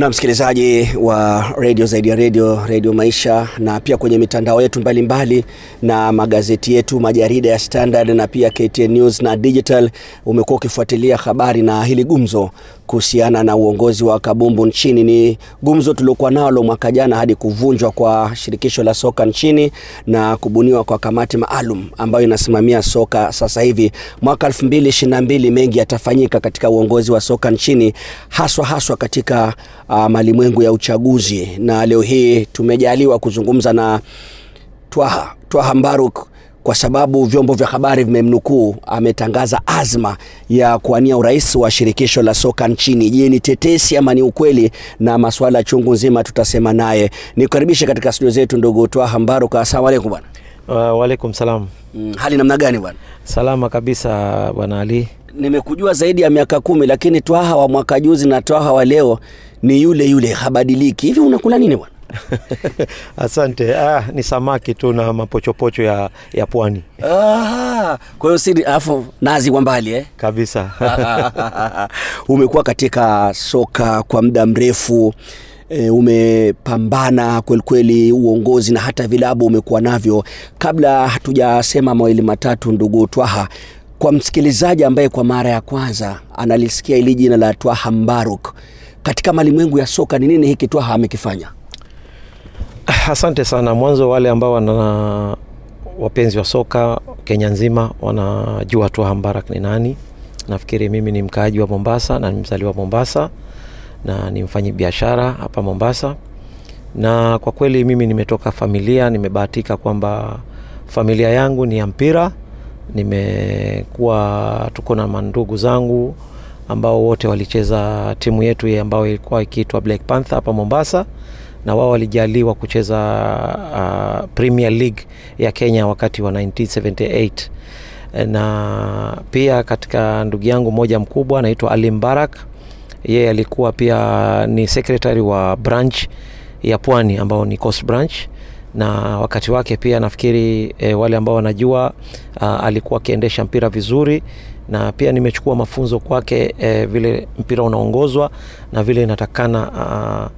Na msikilizaji wa redio zaidi ya redio redio maisha na pia kwenye mitandao yetu mbalimbali na magazeti yetu majarida ya standard na pia KTN news na digital umekuwa ukifuatilia habari na hili gumzo kuhusiana na uongozi wa kabumbu nchini ni gumzo tuliokuwa nalo mwaka jana hadi kuvunjwa kwa shirikisho la soka nchini na kubuniwa kwa kamati maalum ambayo inasimamia soka sasa hivi. Mwaka 2022 mengi yatafanyika katika uongozi wa soka nchini haswa haswa katika uh, malimwengu ya uchaguzi. Na leo hii tumejaliwa kuzungumza na Twaha, Twaha Mbaruk kwa sababu vyombo vya habari vimemnukuu ametangaza azma ya kuwania urais wa shirikisho la soka nchini. Je, ni tetesi ama ni ukweli? Na masuala chungu nzima tutasema naye. Nikukaribishe katika studio zetu ndugu Twaha Mbaruk. Asalamu alaykum bwana. Uh, waalaikum salam. Mm, hali namna gani bwana? Salama kabisa bwana Ali. Nimekujua zaidi ya miaka kumi, lakini Twaha wa mwaka juzi na Twaha wa leo ni yule yule, habadiliki. Hivi unakula nini bwana? Asante. Ah, ni samaki tu na mapochopocho ya, ya pwani Ah, kwa hiyo si alafu nazi kwa mbali eh? kabisa. umekuwa katika soka kwa muda mrefu e, umepambana kwelikweli uongozi na hata vilabu umekuwa navyo kabla hatujasema mawili matatu ndugu twaha kwa msikilizaji ambaye kwa mara ya kwanza analisikia hili jina la twaha mbaruk katika malimwengu ya soka ni nini hiki twaha amekifanya Asante sana. Mwanzo wale ambao wana wapenzi wa soka Kenya nzima wanajua Twaha Mbarak ni nani. Nafikiri mimi ni mkaaji wa Mombasa na nimzaliwa Mombasa na ni mfanyi biashara hapa Mombasa, na kwa kweli mimi nimetoka familia, nimebahatika kwamba familia yangu ni ya mpira. Nimekuwa tuko na mandugu zangu ambao wote walicheza timu yetu ambayo ilikuwa ikiitwa Black Panther hapa Mombasa na wao walijaliwa kucheza uh, Premier League ya Kenya wakati wa 1978 na pia katika ndugu yangu mmoja mkubwa anaitwa Ali Mbarak, yeye alikuwa pia ni secretary wa branch ya Pwani ambao ni Coast Branch. Na wakati wake pia nafikiri e, wale ambao wanajua uh, alikuwa akiendesha mpira vizuri. Na pia nimechukua mafunzo kwake e, vile mpira unaongozwa na vile inatakana uh,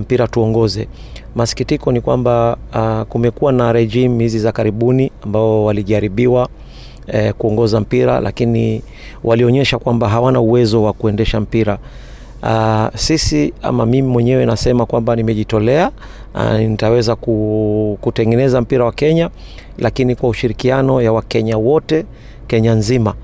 mpira tuongoze. Masikitiko ni kwamba uh, kumekuwa na regime hizi za karibuni ambao walijaribiwa eh, kuongoza mpira lakini walionyesha kwamba hawana uwezo wa kuendesha mpira. Uh, sisi ama mimi mwenyewe nasema kwamba nimejitolea uh, nitaweza ku, kutengeneza mpira wa Kenya, lakini kwa ushirikiano ya Wakenya wote Kenya nzima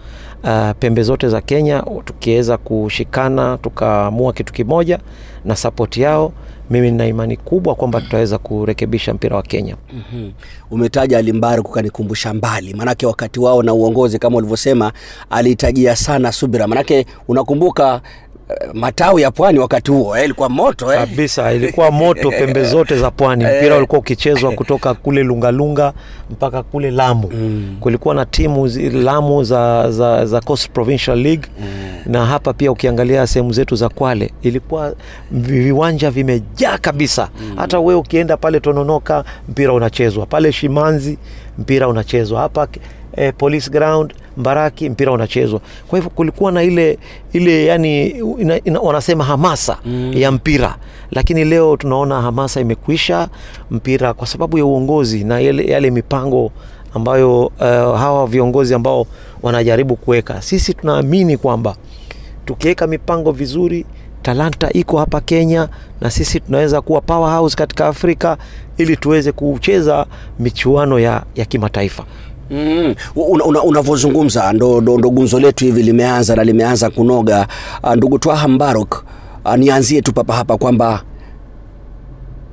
uh, pembe zote za Kenya tukiweza kushikana tukaamua kitu kimoja na sapoti yao, mimi nina imani kubwa kwamba tutaweza kurekebisha mpira wa Kenya. mm-hmm. umetaja alimbari kukanikumbusha mbali manake wakati wao na uongozi kama ulivyosema alihitajia sana subira manake unakumbuka eh, matawi ya pwani wakati huo eh, ilikuwa moto eh? kabisa ilikuwa moto pembe zote za pwani mpira ulikuwa ukichezwa kutoka kule lungalunga mpaka kule lamu mm. kulikuwa na timu lamu za, za, za Coast Provincial League mm. Na hapa pia ukiangalia sehemu zetu za kwale ilikuwa viwanja vimejaa kabisa. Mm. hata wewe ukienda pale tononoka mpira unachezwa. Pale shimanzi mpira unachezwa. Hapa eh, police ground mbaraki mpira unachezwa. Kwa hivyo kulikuwa na ile ile yani ina, ina, wanasema hamasa mm. ya mpira. Lakini leo tunaona hamasa imekwisha mpira kwa sababu ya uongozi na yale, yale mipango ambayo uh, hawa viongozi ambao wanajaribu kuweka. Sisi tunaamini kwamba tukiweka mipango vizuri talanta iko hapa kenya na sisi tunaweza kuwa powerhouse katika afrika ili tuweze kucheza michuano ya, ya kimataifa Mm, una- una- ndo, ndo, ndo gumzo letu hivi limeanza na limeanza kunoga. Ah, Ndugu Twaha Mbaruk, ah, nianzie tu papa hapa kwamba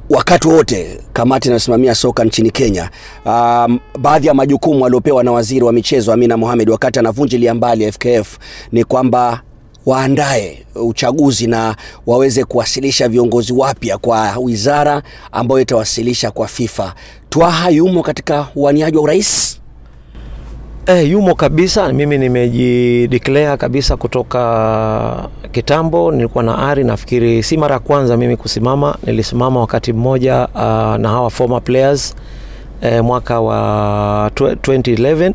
wakati wote kamati inayosimamia soka nchini Kenya, um, baadhi ya majukumu aliopewa na waziri wa michezo Amina Mohamed wakati anavunjilia mbali FKF ni kwamba waandae uchaguzi na waweze kuwasilisha viongozi wapya kwa wizara ambayo itawasilisha kwa FIFA. Twaha yumo katika uaniaji wa urais? Eh, yumo kabisa. Mimi nimejideclare kabisa kutoka kitambo. Nilikuwa na ari, nafikiri si mara ya kwanza mimi kusimama. Nilisimama wakati mmoja uh, na hawa former players eh, mwaka wa 2011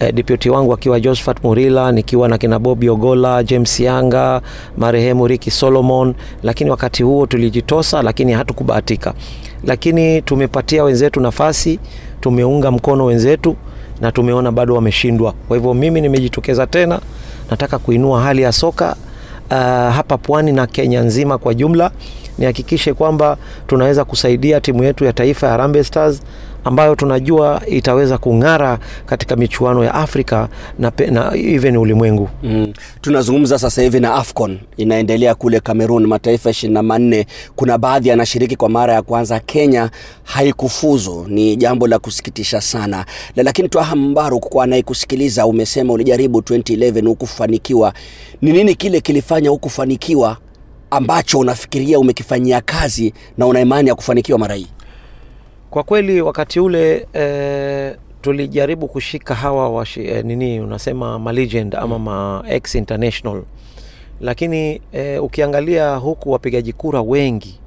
eh, deputy wangu akiwa Josephat Murila, nikiwa na kina Bobby Ogola, James Yanga, marehemu Ricky Solomon, lakini wakati huo tulijitosa, lakini hatukubahatika. Lakini tumepatia wenzetu nafasi, tumeunga mkono wenzetu na tumeona bado wameshindwa. Kwa hivyo mimi nimejitokeza tena, nataka kuinua hali ya soka uh, hapa pwani na Kenya nzima kwa jumla, nihakikishe kwamba tunaweza kusaidia timu yetu ya taifa ya Harambee Stars ambayo tunajua itaweza kung'ara katika michuano ya Afrika na, pe, na even ulimwengu. Mm. Tunazungumza sasa hivi na AFCON inaendelea kule Cameroon, mataifa ishirini na manne. Kuna baadhi yanashiriki kwa mara ya kwanza. Kenya haikufuzu, ni jambo la kusikitisha sana. Lakini Twaha Mbaruk, kwa anayekusikiliza, umesema ulijaribu 2011 hukufanikiwa. Ni nini kile kilifanya hukufanikiwa ambacho unafikiria umekifanyia kazi na una imani ya kufanikiwa mara hii? Kwa kweli wakati ule e, tulijaribu kushika hawa washi, e, nini unasema ma ama ma ex international, lakini e, ukiangalia huku wapigaji kura wengi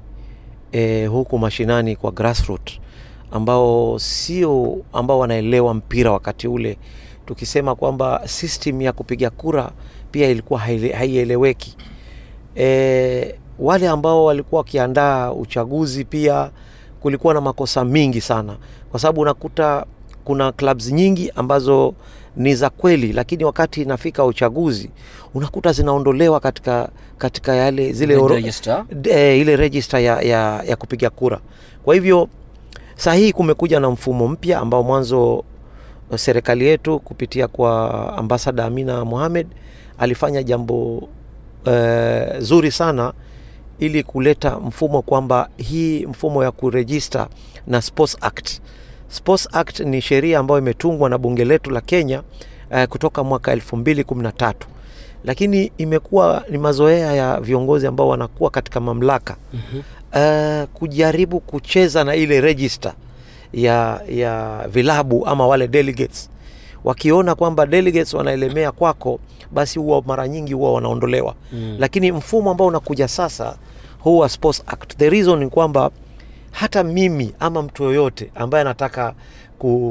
e, huku mashinani kwa grassroot ambao sio ambao wanaelewa mpira wakati ule, tukisema kwamba system ya kupiga kura pia ilikuwa haieleweki. E, wale ambao walikuwa wakiandaa uchaguzi pia kulikuwa na makosa mingi sana, kwa sababu unakuta kuna clubs nyingi ambazo ni za kweli, lakini wakati inafika uchaguzi unakuta zinaondolewa katika, katika yale zile oro, Register. De, ile register ya, ya, ya kupiga kura. Kwa hivyo saa hii kumekuja na mfumo mpya ambao mwanzo serikali yetu kupitia kwa ambasada Amina Mohamed alifanya jambo eh, zuri sana ili kuleta mfumo kwamba hii mfumo ya kurejista na Sports Act. Sports Act ni sheria ambayo imetungwa na bunge letu la Kenya uh, kutoka mwaka 2013 lakini imekuwa ni mazoea ya viongozi ambao wanakuwa katika mamlaka mm-hmm. uh, kujaribu kucheza na ile register ya, ya vilabu ama wale delegates wakiona kwamba delegates wanaelemea kwako basi huwa mara nyingi huwa wanaondolewa mm. lakini mfumo ambao unakuja sasa huwa Sports Act. The reason ni kwamba hata mimi ama mtu yoyote ambaye anataka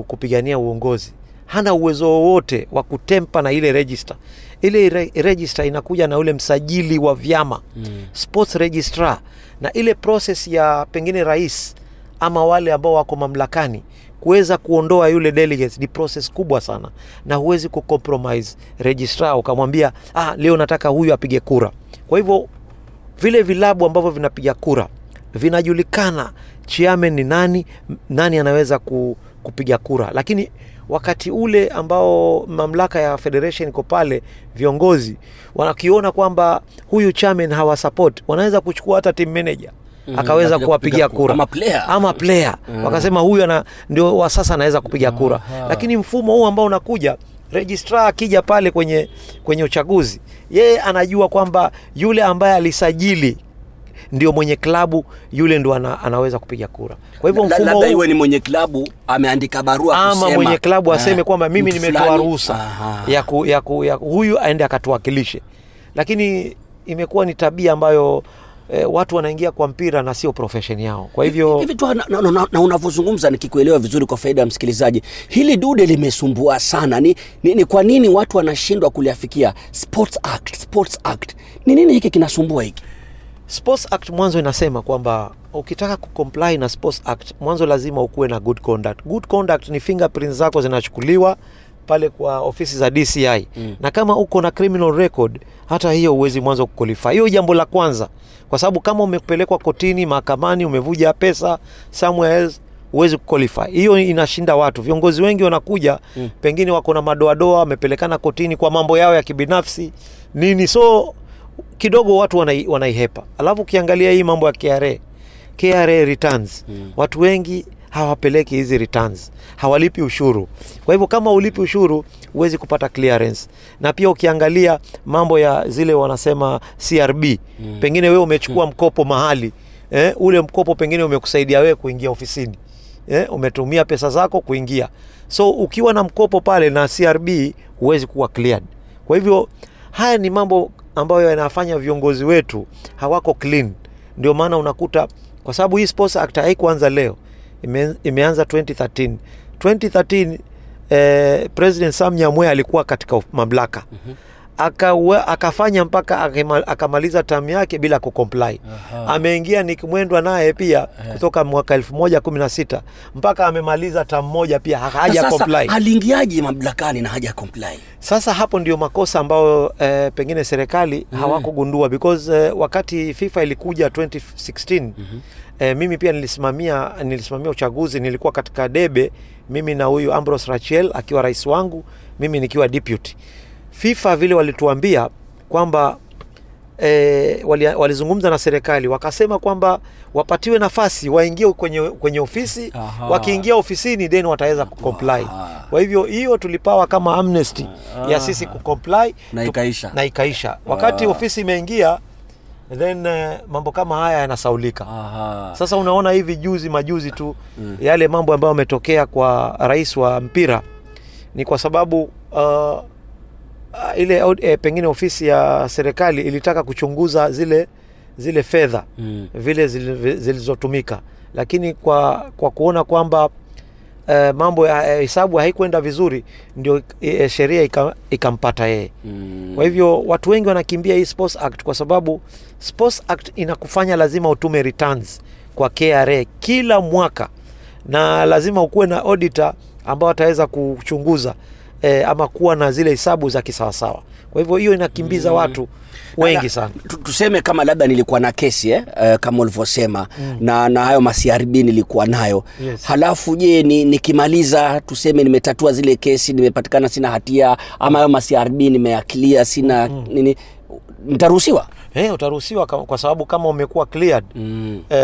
kupigania uongozi hana uwezo wowote wa kutempa na ile register. Ile re register inakuja na ule msajili wa vyama mm. sports registrar, na ile process ya pengine rais ama wale ambao wako mamlakani kuweza kuondoa yule delegates ni process kubwa sana, na huwezi kucompromise registrar ukamwambia ah, leo nataka huyu apige kura. Kwa hivyo vile vilabu ambavyo vinapiga kura vinajulikana chairman ni nani, nani anaweza ku, kupiga kura, lakini wakati ule ambao mamlaka ya federation iko pale, viongozi wanakiona kwamba huyu chairman hawasupport, wanaweza kuchukua hata team manager Mm, akaweza kuwapigia kura. ama player. ama player. Wakasema huyu ana ndio wa sasa anaweza kupiga kura. Lakini mfumo huu ambao unakuja registrar akija pale kwenye kwenye uchaguzi. Yeye anajua kwamba yule ambaye alisajili ndio mwenye klabu yule ndo ana, anaweza kupiga kura. Kwa hivyo mfumo labda huu iwe ni mwenye klabu ameandika barua ama kusema, mwenye klabu aseme eh, kwamba mimi nimetoa ruhusa ya, ku, ya, ku, ya huyu aende akatuwakilishe. Lakini imekuwa ni tabia ambayo eh, watu wanaingia kwa mpira na sio profession yao. Kwa hivyo hivi tu na, na, na, na unavyozungumza nikikuelewa vizuri kwa faida ya msikilizaji hili dude limesumbua sana. Ni, ni, ni kwa nini watu wanashindwa kuliafikia? Sports act sports act. Ni nini hiki kinasumbua hiki? Sports Act mwanzo inasema kwamba ukitaka kucomply na Sports Act mwanzo lazima ukuwe na good conduct. Good conduct ni fingerprints zako zinachukuliwa pale kwa ofisi za DCI mm. na kama uko na criminal record hata hiyo huwezi mwanzo kuqualify. Hiyo jambo la kwanza, kwa sababu kama umepelekwa kotini, mahakamani, umevuja pesa somewhere else huwezi kuqualify. Hiyo inashinda watu. Viongozi wengi wanakuja mm. pengine wako na madoadoa, wamepelekana kotini kwa mambo yao ya kibinafsi nini, so kidogo watu wanai, wanaihepa. Alafu ukiangalia hii mambo ya KRA, KRA returns mm. watu wengi hawapeleki hizi returns hawalipi ushuru. Kwa hivyo kama ulipi ushuru huwezi kupata clearance. Na pia ukiangalia mambo ya zile wanasema crb mm. pengine wewe umechukua mm. mkopo mahali eh, ule mkopo pengine umekusaidia wewe kuingia ofisini eh, umetumia pesa zako kuingia. So ukiwa na mkopo pale na crb huwezi kuwa cleared. Kwa hivyo haya ni mambo ambayo yanafanya viongozi wetu hawako clean. Ndio maana unakuta kwa sababu hii sports act haikuanza leo ime, imeanza 2013 2013 eh, president sam nyamwe alikuwa katika mamlaka mm-hmm. Akawe, akafanya mpaka akamaliza tamu yake bila kucomply. Ameingia Nick Mwendwa naye pia kutoka mwaka 1016 mpaka amemaliza tamu moja pia haja comply. sasa aliingiaje mamlakani na haja comply? Sasa hapo ndio makosa ambayo eh, pengine serikali mm. hawakugundua because eh, wakati FIFA ilikuja 2016 mm-hmm. eh, mimi pia nilisimamia nilisimamia uchaguzi nilikuwa katika debe mimi na huyu Ambrose Rachel akiwa rais wangu mimi nikiwa deputy FIFA vile walituambia kwamba E, wali, walizungumza na serikali wakasema kwamba wapatiwe nafasi waingie kwenye, kwenye ofisi Aha. wakiingia ofisini then wataweza kucomply. Kwa hivyo hiyo tulipawa kama amnesty ya sisi kucomply. Na ikaisha. na ikaisha. Wakati ofisi imeingia then uh, mambo kama haya yanasaulika. Sasa unaona hivi juzi majuzi tu mm. yale mambo ambayo yametokea kwa rais wa mpira ni kwa sababu uh, ile au- eh, pengine ofisi ya serikali ilitaka kuchunguza zile zile fedha Mm. vile zili- zilizotumika lakini kwa, kwa kuona kwamba eh, mambo ya eh, hesabu haikwenda vizuri ndio eh, sheria ikampata yeye Mm. kwa hivyo watu wengi wanakimbia hii Sports Act kwa sababu Sports Act inakufanya lazima utume returns kwa KRA kila mwaka, na lazima ukuwe na auditor ambao ataweza kuchunguza eh, ama kuwa na zile hesabu za kisawasawa. Kwa hivyo hiyo inakimbiza watu wengi sana. tu- tuseme kama labda nilikuwa na kesi eh, uh, kama ulivyosema mm. na, na hayo ma-CRB nilikuwa nayo Yes. halafu je ni, nikimaliza tuseme nimetatua zile kesi nimepatikana sina hatia ama hayo ma-CRB nimeakilia sina mm. nini nitaruhusiwa Eh, utaruhusiwa kwa sababu kama umekuwa cleared. Mm. eh,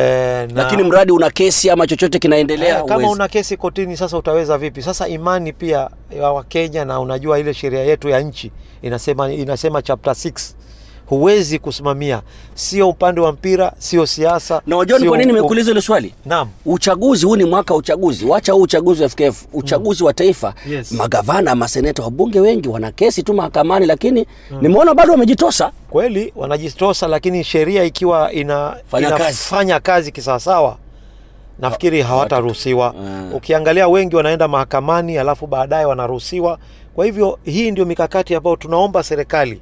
na- lakini mradi una kesi ama chochote kinaendelea Eh, kama una kesi kotini sasa utaweza vipi? Sasa imani pia ya wakenya na unajua ile sheria yetu ya nchi inasema inasema chapter 6 huwezi kusimamia. Sio upande wa mpira sio siasa na wajua ni kwa nini nimekuuliza hilo swali? Naam. Uchaguzi huu ni mwaka wa uchaguzi. Wacha huu uchaguzi wa FKF uchaguzi wa taifa. Yes. magavana maseneta wabunge wengi wana kesi tu mahakamani lakini nimeona bado wamejitosa. Kweli wanajitosa lakini sheria ikiwa ina, Fanya kazi. inafanya kazi kisawasawa nafikiri hawataruhusiwa. Mm. ukiangalia wengi wanaenda mahakamani alafu baadaye wanaruhusiwa. Kwa hivyo hii ndio mikakati ambayo tunaomba serikali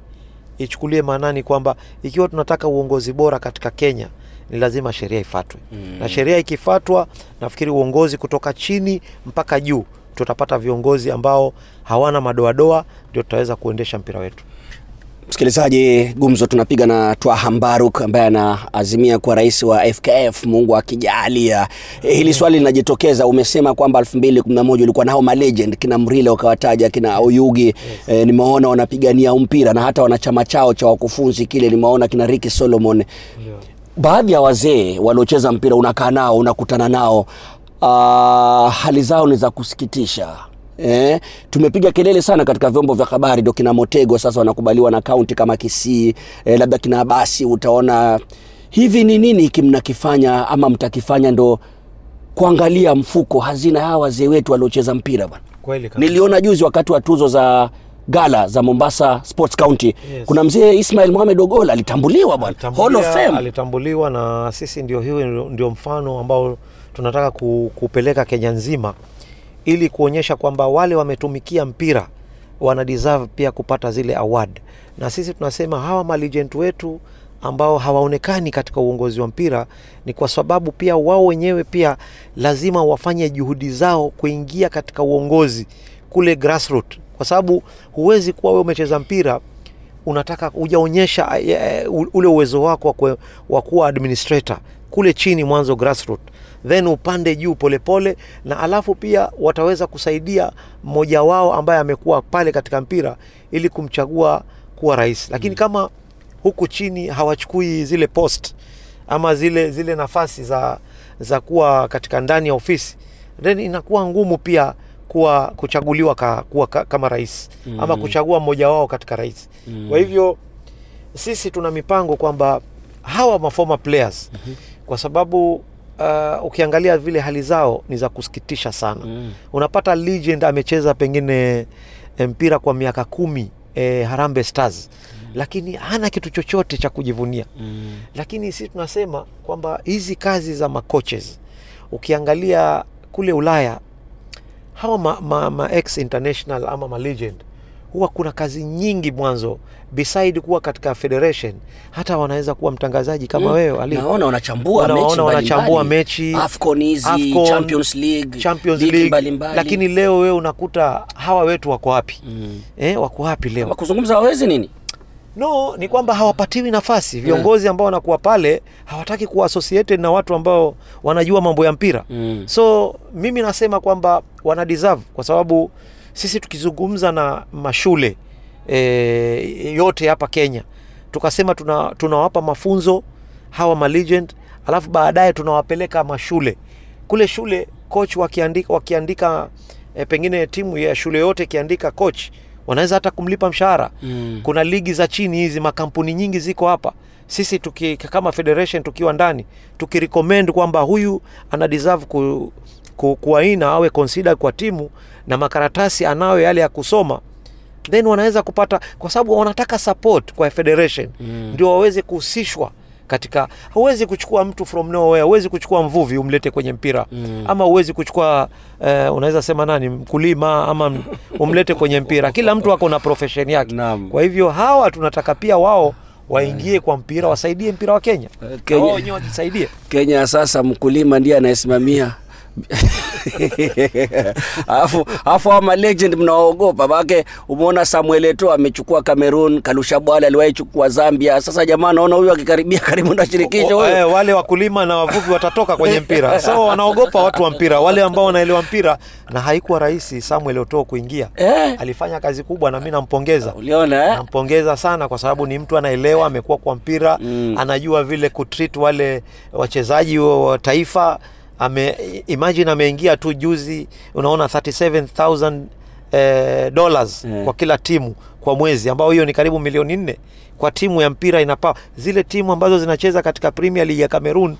ichukulie maanani kwamba ikiwa tunataka uongozi bora katika kenya ni lazima sheria ifatwe mm. na sheria ikifatwa nafikiri uongozi kutoka chini mpaka juu tutapata viongozi ambao hawana madoadoa ndio tutaweza kuendesha mpira wetu msikilizaji gumzo tunapiga na twaha mbaruk ambaye anaazimia kuwa rais wa fkf mungu akijalia. Hili swali linajitokeza umesema kwamba 2011 ulikuwa nao malegend kina mrile ukawataja kina oyugi. Yes. e, nimeona wanapigania mpira na hata wanachama chao cha wakufunzi kile nimeona kina Ricky solomon. Baadhi ya wazee waliocheza mpira unakaa nao unakutana nao. Uh, hali zao ni za kusikitisha Eh, tumepiga kelele sana katika vyombo vya habari. Ndio kina Motego sasa wanakubaliwa na kaunti kama Kisii. Eh, labda kina Abasi utaona hivi ni nini hiki mnakifanya ama mtakifanya ndo kuangalia mfuko? Hazina hawa wazee wetu waliocheza mpira bwana. Kweli kabisa. niliona juzi wakati wa tuzo za gala za Mombasa Sports County Yes. kuna mzee Ismail Mohamed Ogola alitambuliwa bwana. Hall of Fame. alitambuliwa na sisi ndio hiyo ndio- mfano ambao tunataka ku, kupeleka Kenya nzima ili kuonyesha kwamba wale wametumikia mpira wana deserve pia kupata zile award, na sisi tunasema hawa malegend wetu ambao hawaonekani katika uongozi wa mpira ni kwa sababu pia wao wenyewe pia lazima wafanye juhudi zao kuingia katika uongozi kule grassroots, kwa sababu huwezi kuwa wewe umecheza mpira unataka hujaonyesha eh, ule uwezo wako wa kuwa administrator kule chini mwanzo grassroot then upande juu polepole na alafu pia wataweza kusaidia mmoja wao ambaye amekuwa pale katika mpira ili kumchagua kuwa rais lakini mm. kama huku chini hawachukui zile post ama zile zile nafasi za za kuwa katika ndani ya ofisi then inakuwa ngumu pia kuwa kuchaguliwa ka, kuwa ka, kama rais mm. ama kuchagua mmoja wao katika rais mm. kwa hivyo sisi tuna mipango kwamba hawa mafoma players mm-hmm. Kwa sababu uh, ukiangalia vile hali zao ni za kusikitisha sana mm. unapata legend amecheza pengine eh, mpira kwa miaka kumi eh, harambe stars mm. lakini hana kitu chochote cha kujivunia Mm. lakini sisi tunasema kwamba hizi kazi za makoches ukiangalia kule ulaya hawa ma, ma, ma ex international ama ma legend huwa kuna kazi nyingi mwanzo beside kuwa katika federation hata wanaweza kuwa mtangazaji kama Mm. wewe Ali. naona wanachambua wana, mechi wanachambua mechi Afcon hizi Afcon, Champions League Champions League, mbalimbali. lakini leo wewe unakuta hawa wetu wako wapi mm. eh, wako wapi leo kuzungumza hawezi nini no ni kwamba hawapatiwi nafasi viongozi ambao wanakuwa pale hawataki kuwa associated na watu ambao wanajua mambo ya mpira Mm. so mimi nasema kwamba wana deserve kwa sababu sisi tukizungumza na mashule e, yote hapa kenya. Tukasema tuna, tunawapa mafunzo hawa malegend alafu baadaye tunawapeleka mashule kule shule coach wakiandika, wakiandika e, pengine timu ya shule yote ikiandika coach wanaweza hata kumlipa mshahara. Mm. kuna ligi za chini hizi makampuni nyingi ziko hapa. Sisi tuki, kama federation tukiwa ndani tukirecommend kwamba huyu ana deserve ku, ku, kuaina awe consider kwa timu na makaratasi anayo yale ya kusoma then wanaweza kupata kwa sababu wanataka support kwa federation. Mm. ndio waweze kuhusishwa katika huwezi kuchukua mtu from nowhere huwezi kuchukua mvuvi umlete kwenye mpira. Mm. ama huwezi kuchukua uh, unaweza sema nani mkulima ama umlete kwenye mpira. Kila mtu ako na profession yake. Naam. kwa hivyo hawa tunataka pia wao waingie kwa mpira wasaidie mpira wa kenya. Kenya- wenyewe wajisaidie. Kenya sasa mkulima ndiye anayesimamia alafu alafu ama legend mnawaogopa maake umeona samuel eto amechukua cameroon kalusha bwale aliwahi chukua zambia. Sasa jamaa naona huyu akikaribia karibu na shirikisho eh, wale wakulima na wavuvi watatoka kwenye mpira. So wanaogopa watu wa mpira. Wale ambao wanaelewa mpira na haikuwa rahisi samuel oto kuingia. Eh, alifanya kazi kubwa na mi nampongeza. Uliona eh? nampongeza sana kwa sababu ni mtu anaelewa amekuwa kwa mpira Mm. anajua vile kutreat wale wachezaji wa wa taifa ame, imagine ameingia tu juzi unaona 37000 eh, dollars yeah. kwa kila timu kwa mwezi ambao hiyo ni karibu milioni nne kwa timu ya mpira inapaa zile timu ambazo zinacheza katika premier league ya cameroon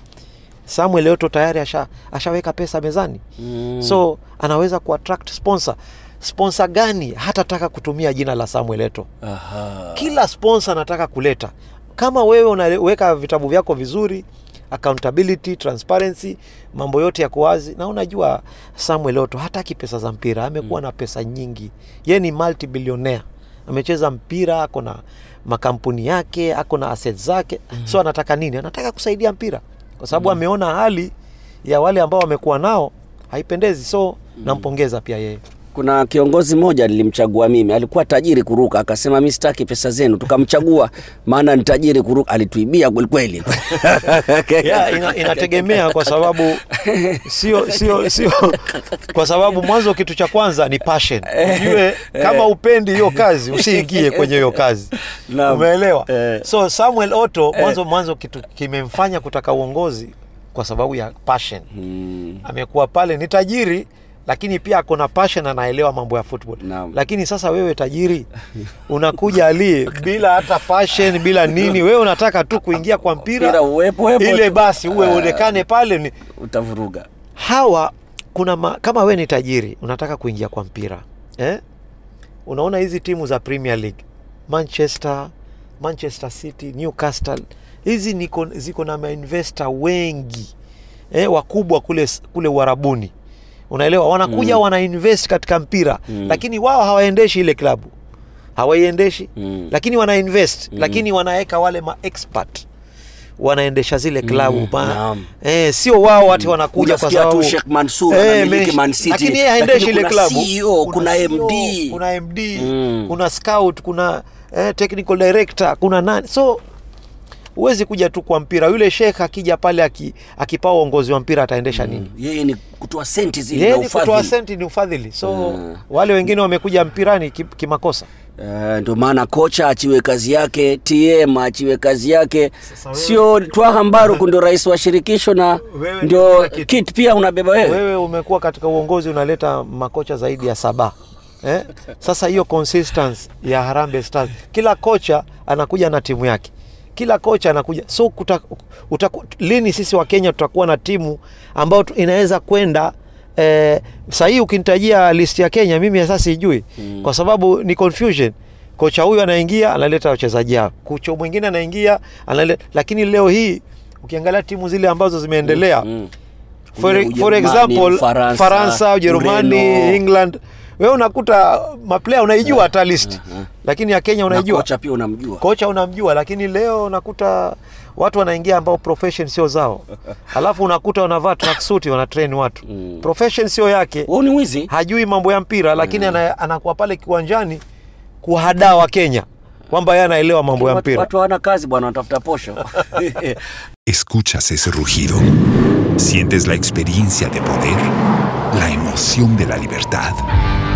samuel yoto tayari asha, ashaweka pesa mezani Mm. so anaweza kuattract sponsor sponsor gani hatataka kutumia jina la samuel eto Aha. kila sponsor anataka kuleta kama wewe unaweka vitabu vyako vizuri accountability transparency mambo yote yako wazi. Na unajua samuel oto hataki pesa za mpira amekuwa na pesa nyingi. Ye ni multibillionaire. Amecheza mpira ako na makampuni yake ako na assets zake. Mm-hmm. so anataka nini? Anataka kusaidia mpira. Kwa sababu mm-hmm. ameona hali ya wale ambao wamekuwa nao haipendezi. So mm-hmm. nampongeza pia yeye kuna kiongozi mmoja nilimchagua mimi alikuwa tajiri kuruka akasema mi sitaki pesa zenu. Tukamchagua maana ni tajiri kuruka. Alituibia yeah, ina, inategemea kwa sababu sio sio sio kwa sababu mwanzo kitu cha kwanza ni passion. Ujue kama upendi hiyo kazi usiingie kwenye hiyo kazi. Umeelewa? Eh. so samuel oto mwanzo mwanzo kitu kimemfanya kutaka uongozi kwa sababu ya passion. Hmm. amekuwa pale ni tajiri lakini pia ako na passion anaelewa mambo ya football. Naam. lakini sasa wewe tajiri unakuja ali bila hata passion bila nini wewe unataka tu kuingia kwa mpira. Uwepo ile basi uwe uonekane pale ni utavuruga. Hawa kuna ma, kama wewe ni tajiri unataka kuingia kwa mpira eh? unaona hizi timu za premier league manchester manchester city newcastle hizi ziko na mainvesta wengi eh, wakubwa kule, kule uharabuni unaelewa? Wanakuja mm. wanainvest katika mpira. Mm. lakini wao hawaendeshi ile klabu. Hawaiendeshi Mm. lakini wanainvest. Mm. lakini wanaweka wale maexpert wanaendesha zile klabu Mm, mm, eh, sio wao wati wanakuja kwa sababu Sheikh Mansour Eh, anamiliki Man City, lakini yeye haendeshi ile kuna klabu CEO, kuna kuna MD. kuna MD Mm. kuna scout kuna eh, technical director kuna nani. So huwezi kuja tu kwa mpira. Yule shekh akija pale aki, uongozi wa mpira ataendesha nini? Yeye ni kutoa senti zile yeye ni kutoa senti ni ufadhili. So wale wengine wamekuja mpirani ki- kimakosa. Eh, ndio maana kocha achiwe kazi yake tm achiwe kazi yake. Sio twaha mbaruku ndio rais wa shirikisho na ndio kit pia unabeba wewe. Wewe umekuwa katika uongozi unaleta makocha zaidi ya saba. Eh? sasa hiyo consistency ya Harambee Stars kila kocha anakuja na timu yake kila kocha anakuja so kuta, utaku, lini sisi wa Kenya tutakuwa na timu ambayo inaweza kwenda eh, sahii ukinitajia list ya Kenya mimi sasa sijui mm. kwa sababu ni confusion kocha huyu anaingia analeta wachezaji hao kocha mwingine anaingia analeta lakini leo hii ukiangalia timu zile ambazo zimeendelea Mm. for, Uje- for example Faransa, Ujerumani. England, wewe unakuta maplaya unaijua hata list, lakini ya Kenya na unaijua. kocha pia unamjua. Kocha unamjua, lakini leo unakuta watu wanaingia ambao profession sio zao, alafu unakuta wanavaa tracksuit wana train watu profession sio yake, wao ni wizi, hajui mambo ya mpira, lakini mm. anakuwa pale kiwanjani kuhadaa wa Kenya kwamba yeye anaelewa mambo ya mpira. watu hawana kazi bwana wanatafuta posho. Escuchas ese rugido. Sientes la experiencia de poder, la emoción de la libertad.